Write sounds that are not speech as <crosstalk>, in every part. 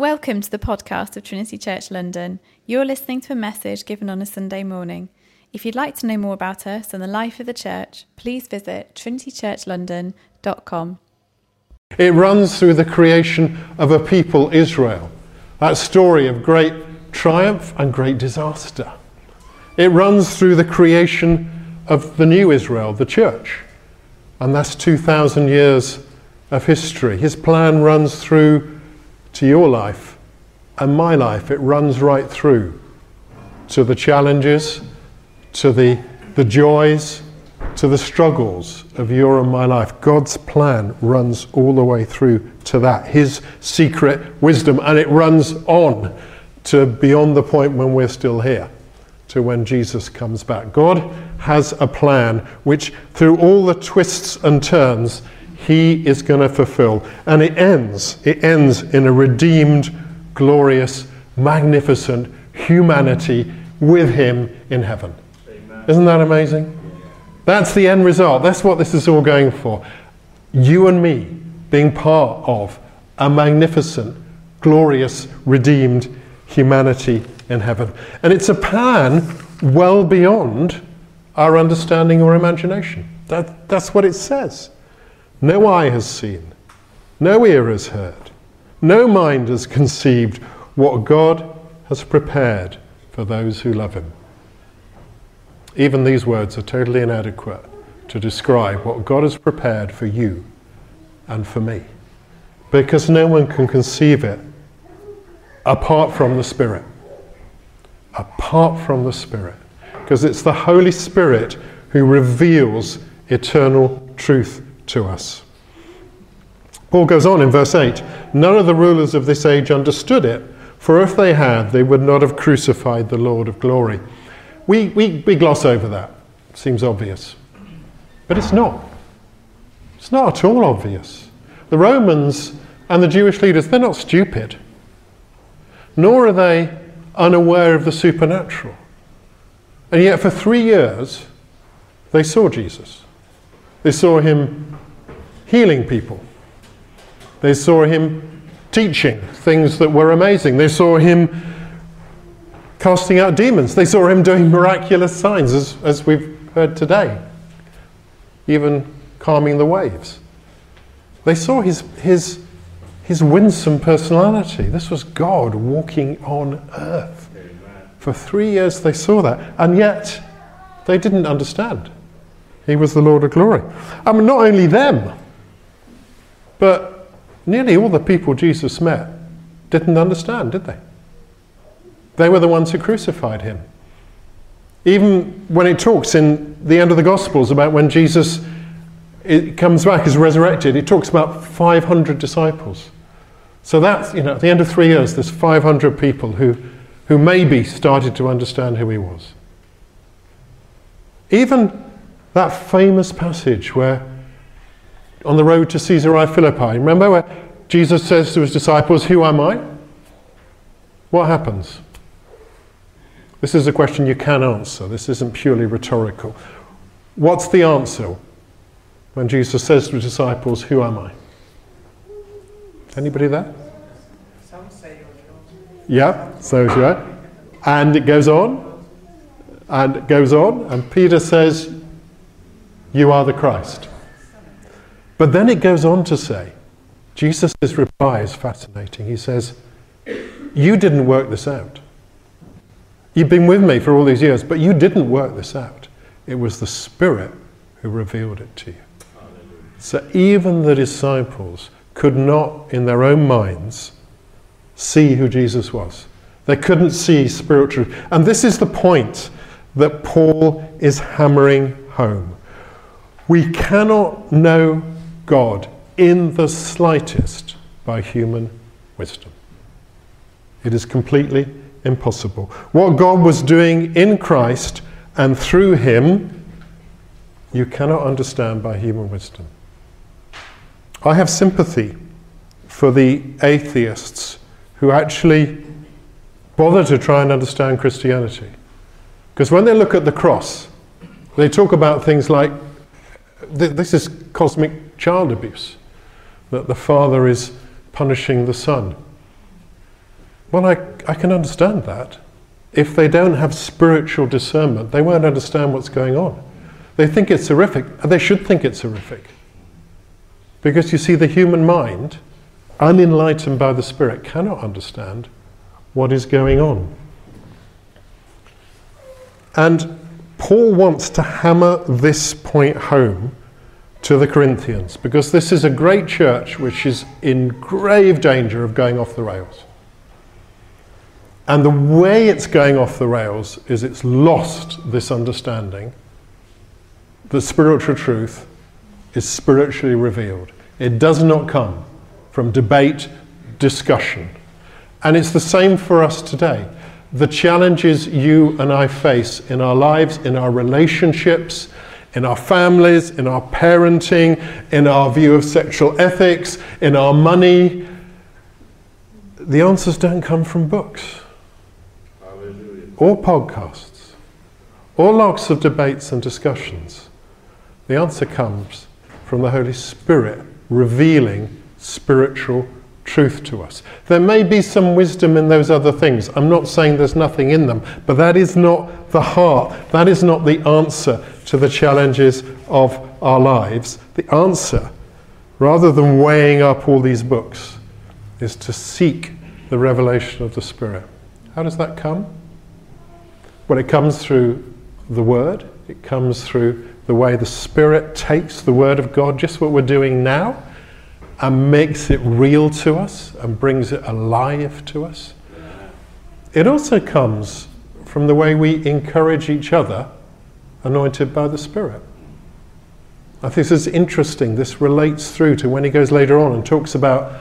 Welcome to the podcast of Trinity Church London. You're listening to a message given on a Sunday morning. If you'd like to know more about us and the life of the church, please visit trinitychurchlondon.com. It runs through the creation of a people, Israel, that story of great triumph and great disaster. It runs through the creation of the new Israel, the church, and that's 2,000 years of history. His plan runs through to your life and my life. It runs right through to the challenges, to the, the joys, to the struggles of your and my life. God's plan runs all the way through to that, His secret wisdom, and it runs on to beyond the point when we're still here, to when Jesus comes back. God has a plan which, through all the twists and turns, He is going to fulfill. And it ends, it ends in a redeemed, glorious, magnificent humanity with Him in heaven. Amen. Isn't that amazing? That's the end result. That's what this is all going for. You and me being part of a magnificent, glorious, redeemed humanity in heaven. And it's a plan well beyond our understanding or imagination. That, that's what it says. No eye has seen, no ear has heard, no mind has conceived what God has prepared for those who love Him. Even these words are totally inadequate to describe what God has prepared for you and for me. Because no one can conceive it apart from the Spirit. Apart from the Spirit. Because it's the Holy Spirit who reveals eternal truth to us. Paul goes on in verse 8 None of the rulers of this age understood it, for if they had, they would not have crucified the Lord of glory. We, we, we gloss over that. Seems obvious. But it's not. It's not at all obvious. The Romans and the Jewish leaders, they're not stupid, nor are they unaware of the supernatural. And yet, for three years, they saw Jesus. They saw him healing people. They saw him teaching things that were amazing. They saw him casting out demons. They saw him doing miraculous signs, as, as we've heard today, even calming the waves. They saw his, his, his winsome personality. This was God walking on earth. For three years they saw that, and yet they didn't understand. He was the Lord of glory. I mean, not only them, but nearly all the people Jesus met didn't understand, did they? They were the ones who crucified him. Even when it talks in the end of the Gospels about when Jesus comes back as resurrected, it talks about 500 disciples. So that's, you know, at the end of three years, there's 500 people who, who maybe started to understand who he was. Even that famous passage where on the road to Caesarea Philippi, remember where Jesus says to his disciples, Who am I? What happens? This is a question you can answer. This isn't purely rhetorical. What's the answer when Jesus says to the disciples, Who am I? Anybody there? Some say Yeah, so is right. And it goes on, and it goes on, and Peter says, You are the Christ. But then it goes on to say, Jesus' reply is fascinating. He says, You didn't work this out. You've been with me for all these years, but you didn't work this out. It was the Spirit who revealed it to you. So even the disciples could not, in their own minds, see who Jesus was. They couldn't see spiritual. And this is the point that Paul is hammering home. We cannot know God in the slightest by human wisdom. It is completely impossible. What God was doing in Christ and through him, you cannot understand by human wisdom. I have sympathy for the atheists who actually bother to try and understand Christianity. Because when they look at the cross, they talk about things like this is cosmic child abuse, that the Father is punishing the Son. Well, I, I can understand that. If they don't have spiritual discernment, they won't understand what's going on. They think it's horrific, and they should think it's horrific. Because you see, the human mind, unenlightened by the Spirit, cannot understand what is going on. And Paul wants to hammer this point home to the Corinthians because this is a great church which is in grave danger of going off the rails. And the way it's going off the rails is it's lost this understanding that spiritual truth is spiritually revealed. It does not come from debate, discussion. And it's the same for us today. The challenges you and I face in our lives, in our relationships, in our families, in our parenting, in our view of sexual ethics, in our money, the answers don't come from books or podcasts or lots of debates and discussions. The answer comes from the Holy Spirit revealing spiritual truth to us. There may be some wisdom in those other things. I'm not saying there's nothing in them, but that is not the heart. That is not the answer to the challenges of our lives. The answer, rather than weighing up all these books, is to seek the revelation of the Spirit. How does that come? Well, it comes through the Word, it comes through the way the Spirit takes the Word of God, just what we're doing now, and makes it real to us and brings it alive to us. It also comes from the way we encourage each other, anointed by the Spirit. I think this is interesting. This relates through to when he goes later on and talks about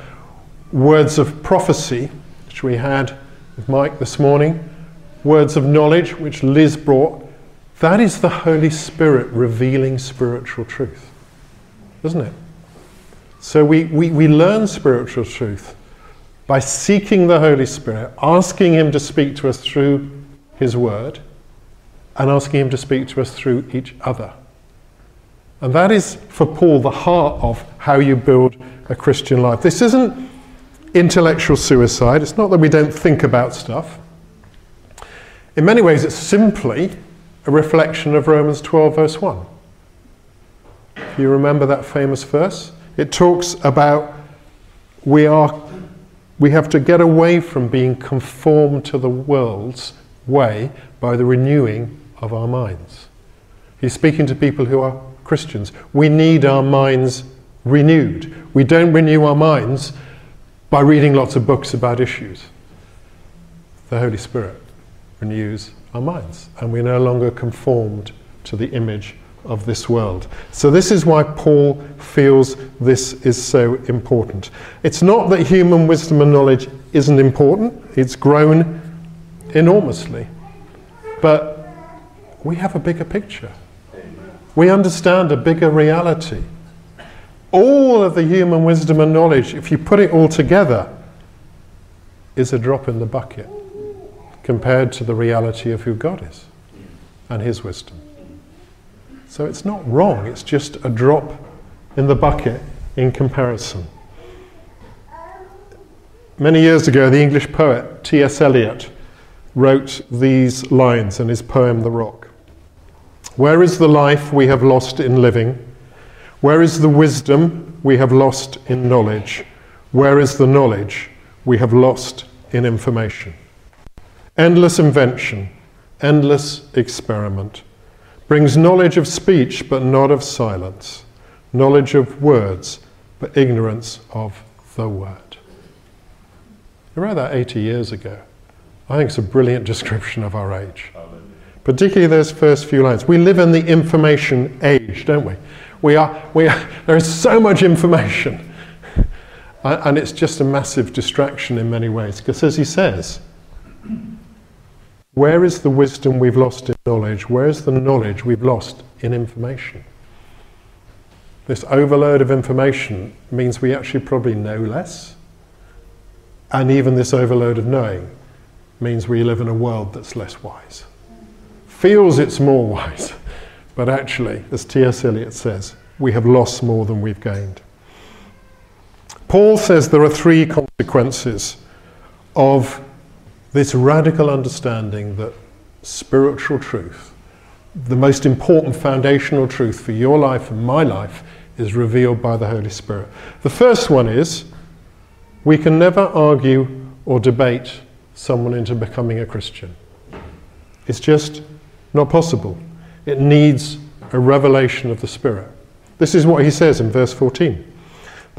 words of prophecy, which we had with Mike this morning, words of knowledge, which Liz brought. That is the Holy Spirit revealing spiritual truth, isn't it? So we, we, we learn spiritual truth by seeking the Holy Spirit, asking Him to speak to us through His Word, and asking Him to speak to us through each other. And that is, for Paul, the heart of how you build a Christian life. This isn't intellectual suicide, it's not that we don't think about stuff. In many ways, it's simply a reflection of Romans 12, verse 1. If you remember that famous verse, it talks about we are we have to get away from being conformed to the world's way by the renewing of our minds. He's speaking to people who are Christians. We need our minds renewed. We don't renew our minds by reading lots of books about issues. The Holy Spirit renews our minds, and we're no longer conformed to the image of this world. So, this is why Paul feels this is so important. It's not that human wisdom and knowledge isn't important, it's grown enormously. But we have a bigger picture, we understand a bigger reality. All of the human wisdom and knowledge, if you put it all together, is a drop in the bucket compared to the reality of who God is and His wisdom. So it's not wrong, it's just a drop in the bucket in comparison. Many years ago, the English poet T.S. Eliot wrote these lines in his poem The Rock Where is the life we have lost in living? Where is the wisdom we have lost in knowledge? Where is the knowledge we have lost in information? Endless invention, endless experiment brings knowledge of speech but not of silence, knowledge of words but ignorance of the word. I wrote that 80 years ago. I think it's a brilliant <laughs> description of our age. Particularly those first few lines. We live in the information age, don't we? We are, we are, <laughs> there is so much information. <laughs> and it's just a massive distraction in many ways. Because as he says, where is the wisdom we've lost in knowledge? Where is the knowledge we've lost in information? This overload of information means we actually probably know less. And even this overload of knowing means we live in a world that's less wise. Feels it's more <laughs> wise, but actually, as T.S. Eliot says, we have lost more than we've gained. Paul says there are three consequences of This radical understanding that spiritual truth, the most important foundational truth for your life and my life, is revealed by the Holy Spirit. The first one is we can never argue or debate someone into becoming a Christian. It's just not possible. It needs a revelation of the Spirit. This is what he says in verse 14.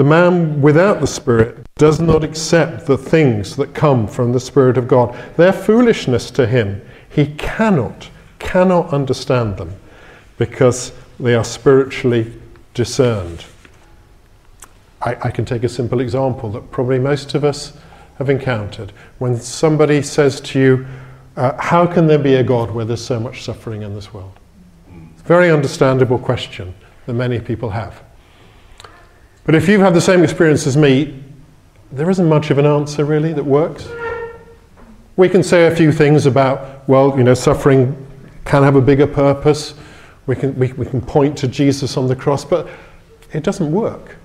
The man without the Spirit does not accept the things that come from the Spirit of God. They're foolishness to him. He cannot, cannot understand them because they are spiritually discerned. I, I, can take a simple example that probably most of us have encountered. When somebody says to you, uh, How can there be a God where there's so much suffering in this world? It's a very understandable question that many people have. But if you've had the same experience as me, there isn't much of an answer really that works. We can say a few things about, well, you know, suffering can have a bigger purpose. We can, we, we can point to Jesus on the cross, but it doesn't work.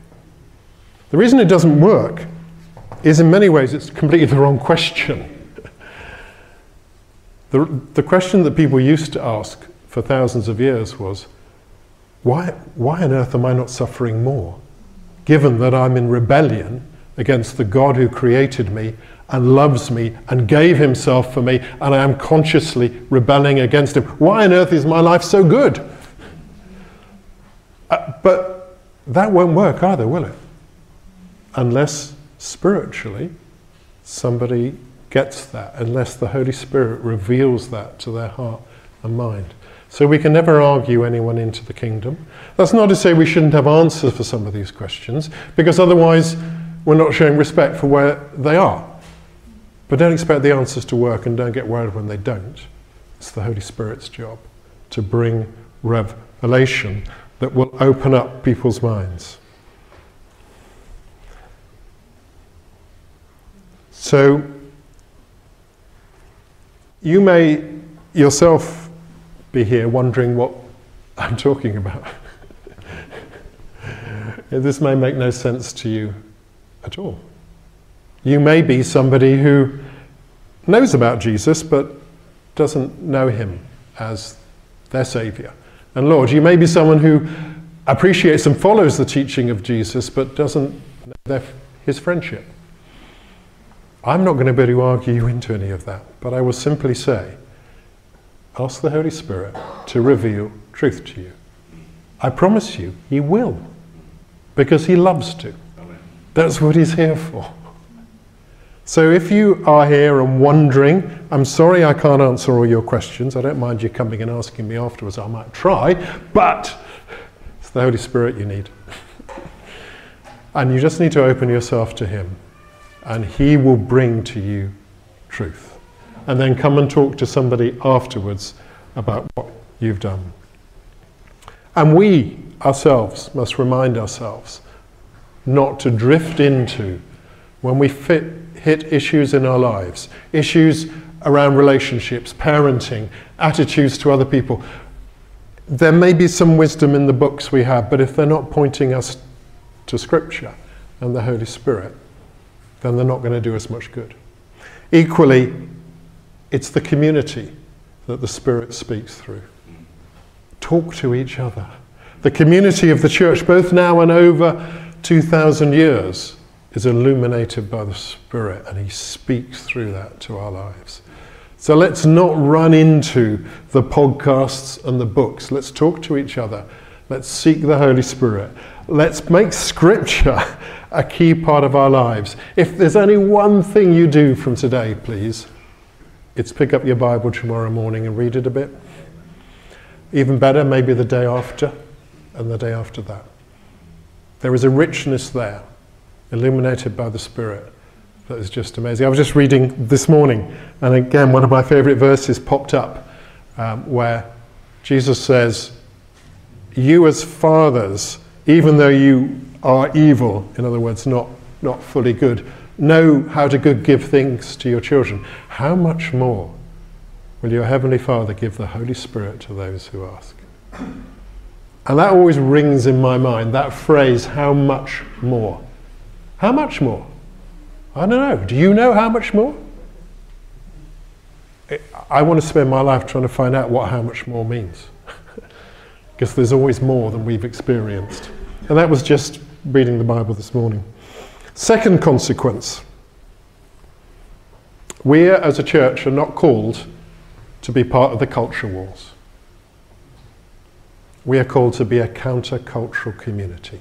The reason it doesn't work is in many ways it's completely the wrong question. <laughs> the, the question that people used to ask for thousands of years was why, why on earth am I not suffering more, given that I'm in rebellion against the God who created me and loves me and gave himself for me, and I am consciously rebelling against him? Why on earth is my life so good? Uh, but that won't work either, will it? Unless spiritually somebody gets that, unless the Holy Spirit reveals that to their heart and mind. So we can never argue anyone into the kingdom. That's not to say we shouldn't have answers for some of these questions, because otherwise we're not showing respect for where they are. But don't expect the answers to work and don't get worried when they don't. It's the Holy Spirit's job to bring revelation that will open up people's minds. So, you may yourself be here wondering what I'm talking about. <laughs> this may make no sense to you at all. You may be somebody who knows about Jesus but doesn't know him as their Saviour and Lord. You may be someone who appreciates and follows the teaching of Jesus but doesn't know his friendship. I'm not going to be able to argue you into any of that, but I will simply say, ask the Holy Spirit to reveal truth to you. I promise you, He will, because He loves to. That's what He's here for. So if you are here and wondering, I'm sorry I can't answer all your questions. I don't mind you coming and asking me afterwards. I might try, but it's the Holy Spirit you need. and you just need to open yourself to Him, and He will bring to you truth. And then come and talk to somebody afterwards about what you've done. And we ourselves must remind ourselves not to drift into when we fit, hit issues in our lives, issues around relationships, parenting, attitudes to other people. There may be some wisdom in the books we have, but if they're not pointing us to Scripture and the Holy Spirit, then they're not going to do us much good. Equally, it's the community that the Spirit speaks through. Talk to each other. The community of the church, both now and over 2,000 years, is illuminated by the Spirit, and He speaks through that to our lives. So let's not run into the podcasts and the books. Let's talk to each other. Let's seek the Holy Spirit. Let's make Scripture a key part of our lives. If there's only one thing you do from today, please, it's pick up your Bible tomorrow morning and read it a bit. Even better, maybe the day after and the day after that. There is a richness there illuminated by the Spirit. That is just amazing. I was just reading this morning, and again, one of my favorite verses popped up um, where Jesus says, You as fathers, even though you are evil, in other words, not, not fully good, know how to good give things to your children. How much more will your Heavenly Father give the Holy Spirit to those who ask? And that always rings in my mind, that phrase, how much more? How much more? I don't know. Do you know how much more? I want to spend my life trying to find out what how much more means. <laughs> because there's always more than we've experienced. And that was just reading the Bible this morning. Second consequence we as a church are not called to be part of the culture wars. We are called to be a countercultural community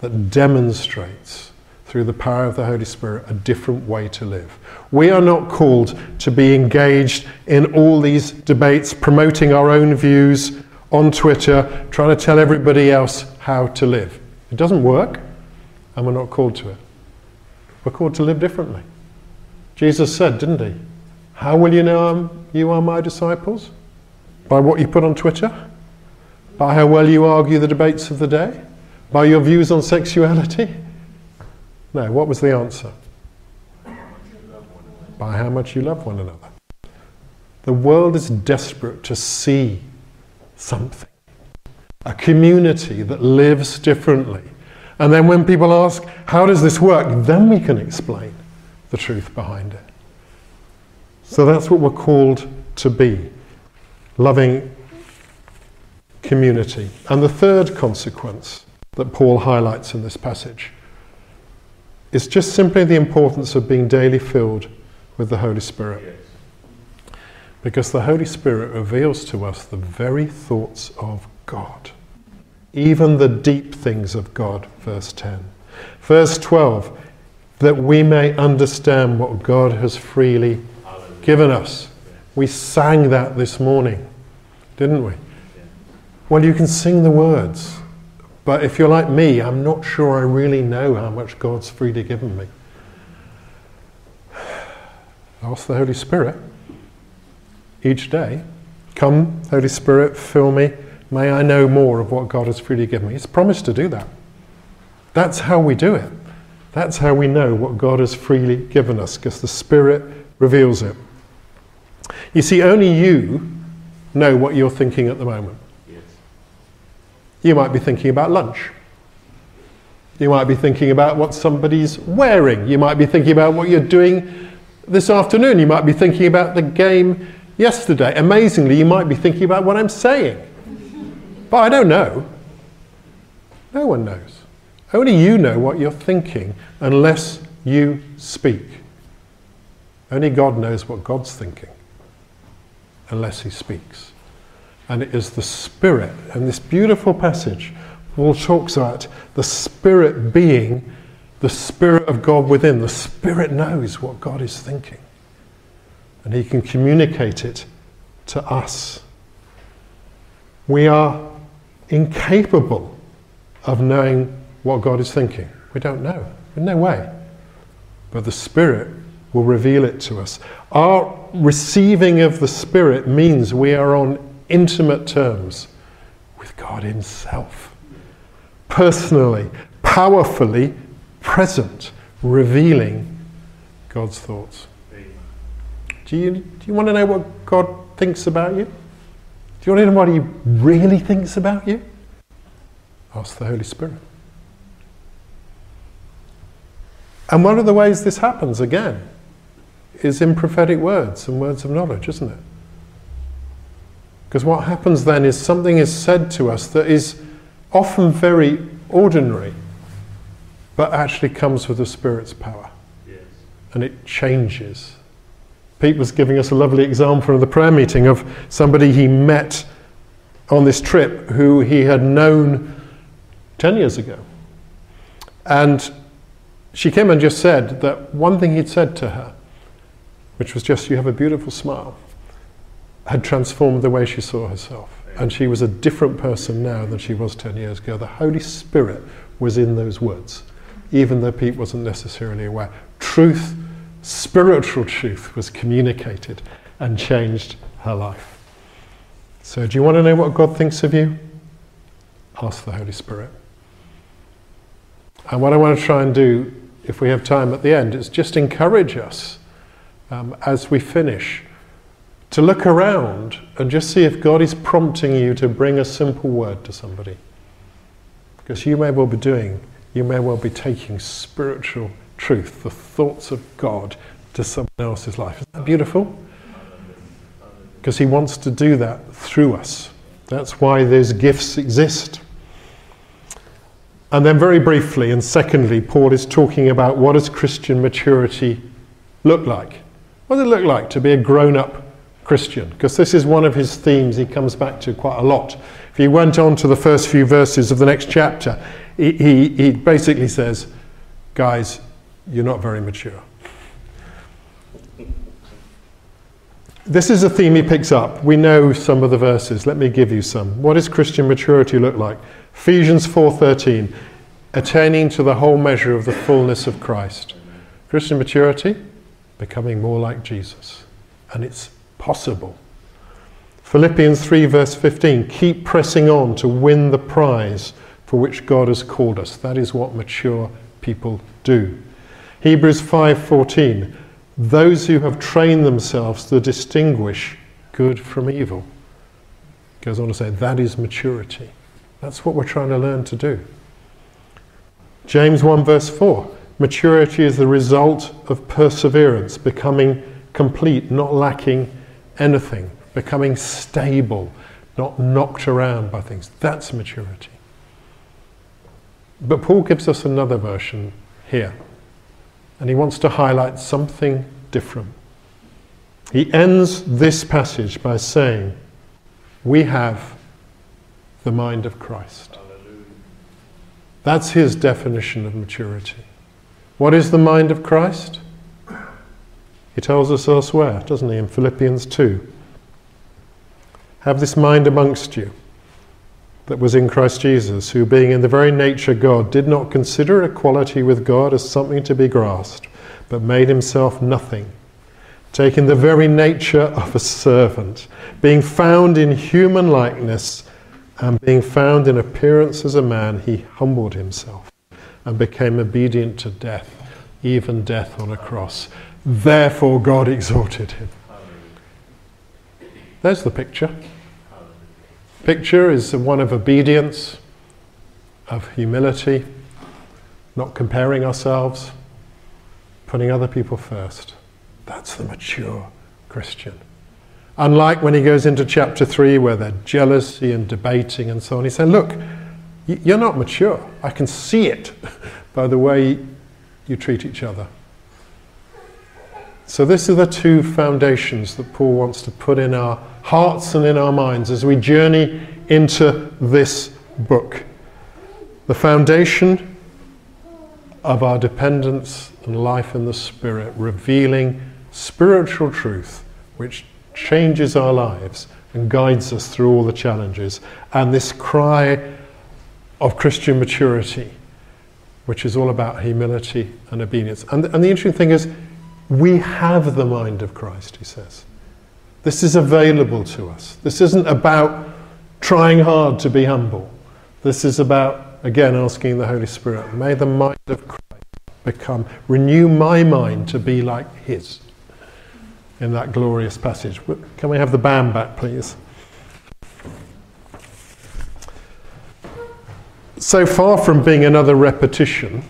that demonstrates through the power of the Holy Spirit a different way to live. We are not called to be engaged in all these debates, promoting our own views on Twitter, trying to tell everybody else how to live. It doesn't work, and we're not called to it. We're called to live differently. Jesus said, didn't he? How will you know I'm, you are my disciples? By what you put on Twitter? By how well you argue the debates of the day? By your views on sexuality? No, what was the answer? By how much you love one another. The world is desperate to see something, a community that lives differently. And then when people ask, how does this work? Then we can explain the truth behind it. So that's what we're called to be loving community. And the third consequence that Paul highlights in this passage is just simply the importance of being daily filled with the Holy Spirit. Because the Holy Spirit reveals to us the very thoughts of God, even the deep things of God, verse 10. Verse 12, that we may understand what God has freely given us. We sang that this morning, didn't we? Well, you can sing the words, but if you're like me, I'm not sure I really know how much God's freely given me. <sighs> Ask the Holy Spirit each day, Come, Holy Spirit, fill me. May I know more of what God has freely given me. He's promised to do that. That's how we do it. That's how we know what God has freely given us, because the Spirit reveals it. You see, only you know what you're thinking at the moment. Yes. You might be thinking about lunch. You might be thinking about what somebody's wearing. You might be thinking about what you're doing this afternoon. You might be thinking about the game yesterday. Amazingly, you might be thinking about what I'm saying. But I don't know. No one knows. Only you know what you're thinking unless you speak. Only God knows what God's thinking unless he speaks. And it is the Spirit. And this beautiful passage, Paul talks about the Spirit being the Spirit of God within. The Spirit knows what God is thinking and He can communicate it to us. We are incapable of knowing what God is thinking. We don't know. In no way. But the Spirit will reveal it to us. Our receiving of the Spirit means we are on intimate terms with God Himself. Personally, powerfully present, revealing God's thoughts. Do you, do you want to know what God thinks about you? Do you want to know what He really thinks about you? Ask the Holy Spirit. And one of the ways this happens, again, is in prophetic words and words of knowledge, isn't it? Because what happens then is something is said to us that is often very ordinary, but actually comes with the Spirit's power. Yes. And it changes Pete was giving us a lovely example in the prayer meeting of somebody he met on this trip who he had known 10 years ago. And she came and just said that one thing he'd said to her, which was just, You have a beautiful smile, had transformed the way she saw herself. And she was a different person now than she was 10 years ago. The Holy Spirit was in those words, even though Pete wasn't necessarily aware. Truth spiritual truth was communicated and changed her life. So, do you want to know what God thinks of you? Ask the Holy Spirit. And what I want to try and do, if we have time at the end, is just encourage us um, as we finish to look around and just see if God is prompting you to bring a simple word to somebody. Because you may well be doing, you may well be taking spiritual truth, the thoughts of God to someone else's life. Isn't that beautiful? because He wants to do that through us. That's why those gifts exist. And then, very briefly, and secondly, Paul is talking about what does Christian maturity look like? What does it look like to be a grown up Christian? Because this is one of his themes he comes back to quite a lot. If he went on to the first few verses of the next chapter, he, he, he basically says, Guys, you're not very mature. This is a theme he picks up. We know some of the verses. Let me give you some. What does Christian maturity look like? Ephesians 4:13, attaining to the whole measure of the fullness of Christ. Christian maturity, becoming more like Jesus. And it's possible. Philippians 3 verse 15, keep pressing on to win the prize for which God has called us. That is what mature people do. Hebrews 5:14, those who have trained themselves to distinguish good from evil. Goes on to say that is maturity. That's what we're trying to learn to do. James 1, verse 4 maturity is the result of perseverance, becoming complete, not lacking anything, becoming stable, not knocked around by things. That's maturity. But Paul gives us another version here, and he wants to highlight something different. He ends this passage by saying, We have the mind of Christ. That's his definition of maturity. What is the mind of Christ? He tells us elsewhere, doesn't he, in Philippians 2. Have this mind amongst you that was in Christ Jesus, who, being in the very nature God, did not consider equality with God as something to be grasped, but made himself nothing, taking the very nature of a servant, being found in human likeness and being found in appearance as a man, he humbled himself and became obedient to death, even death on a cross. Therefore, God exalted him. There's the picture. Picture is one of obedience, of humility, not comparing ourselves, putting other people first. That's the mature Christian. Unlike when he goes into chapter 3 where they're jealousy and debating and so on, he saying, Look, you're not mature. I can see it <laughs> by the way you treat each other. So, this are the two foundations that Paul wants to put in our hearts and in our minds as we journey into this book. The foundation of our dependence and life in the Spirit, revealing spiritual truth which changes our lives and guides us through all the challenges. And this cry of Christian maturity, which is all about humility and obedience. And, and the interesting thing is, we have the mind of Christ, he says. This is available to us. This isn't about trying hard to be humble. This is about, again, asking the Holy Spirit, may the mind of Christ become, renew my mind to be like his in that glorious passage. Can we have the band back, please? So far from being another repetition,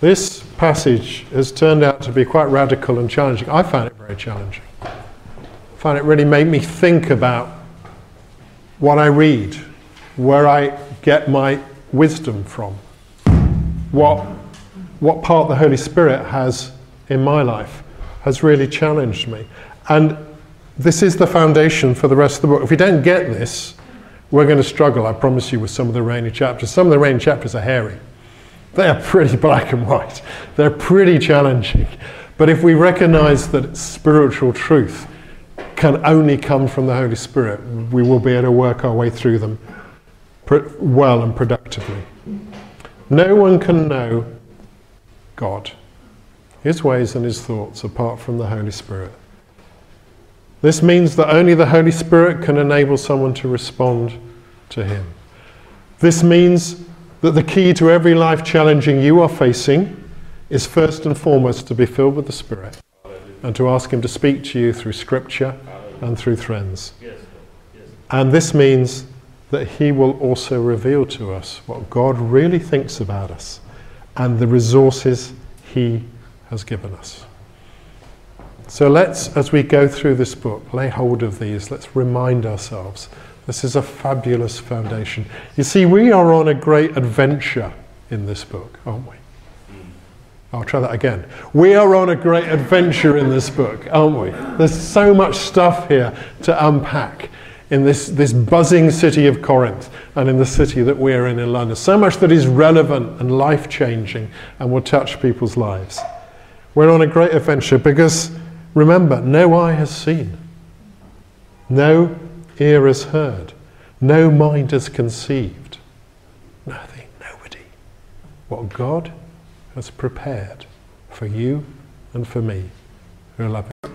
this passage has turned out to be quite radical and challenging. I found it very challenging. Found it really made me think about what I read, where I get my wisdom from, what, what part the Holy Spirit has in my life has really challenged me. And this is the foundation for the rest of the book. If we don't get this, we're going to struggle, I promise you, with some of the rainy chapters. Some of the rainy chapters are hairy. They are pretty <laughs> black and white. They're pretty challenging. But if we recognize that it's spiritual truth can only come from the Holy Spirit, we will be able to work our way through them well and productively. No one can know God his ways and his thoughts apart from the Holy Spirit. This means that only the Holy Spirit can enable someone to respond to him. This means that the key to every life challenging you are facing is first and foremost to be filled with the Spirit and to ask Him to speak to you through Scripture and through friends. And this means that He will also reveal to us what God really thinks about us and the resources He has given us. So let's, as we go through this book, lay hold of these. Let's remind ourselves this is a fabulous foundation. You see, we are on a great adventure in this book, aren't we? I'll try that again. We are on a great adventure in this book, aren't we? There's so much stuff here to unpack in this, this buzzing city of Corinth and in the city that we're in in London. So much that is relevant and life changing and will touch people's lives. We're on a great adventure because, remember, no eye has seen, no ear has heard, no mind has conceived. Nothing, nobody. What God has prepared for you and for me who love Him.